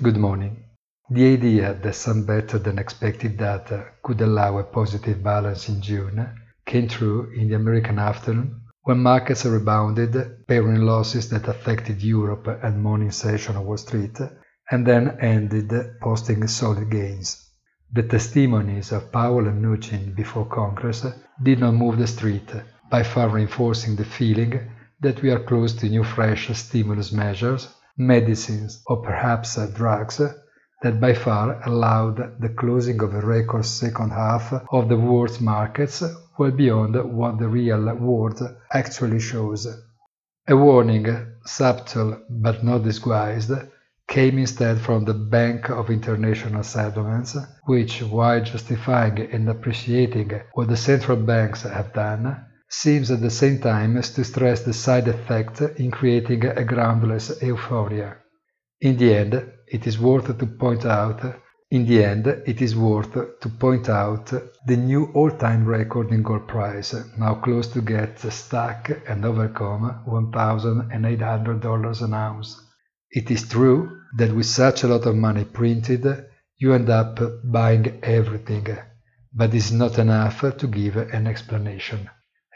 Good morning. The idea that some better than expected data could allow a positive balance in June came true in the American afternoon when markets rebounded, paring losses that affected Europe and morning session on Wall Street, and then ended posting solid gains. The testimonies of Powell and Mnuchin before Congress did not move the street, by far reinforcing the feeling that we are close to new fresh stimulus measures medicines, or perhaps drugs, that by far allowed the closing of a record second half of the world's markets well beyond what the real world actually shows. A warning, subtle but not disguised, came instead from the Bank of International Settlements, which, while justifying and appreciating what the central banks have done, seems at the same time to stress the side effect in creating a groundless euphoria. In the end, it is worth to point out in the end, it is worth to point out the new all-time record in gold price, now close to get stuck and overcome $1,800 an ounce. It is true that with such a lot of money printed, you end up buying everything, but it's not enough to give an explanation.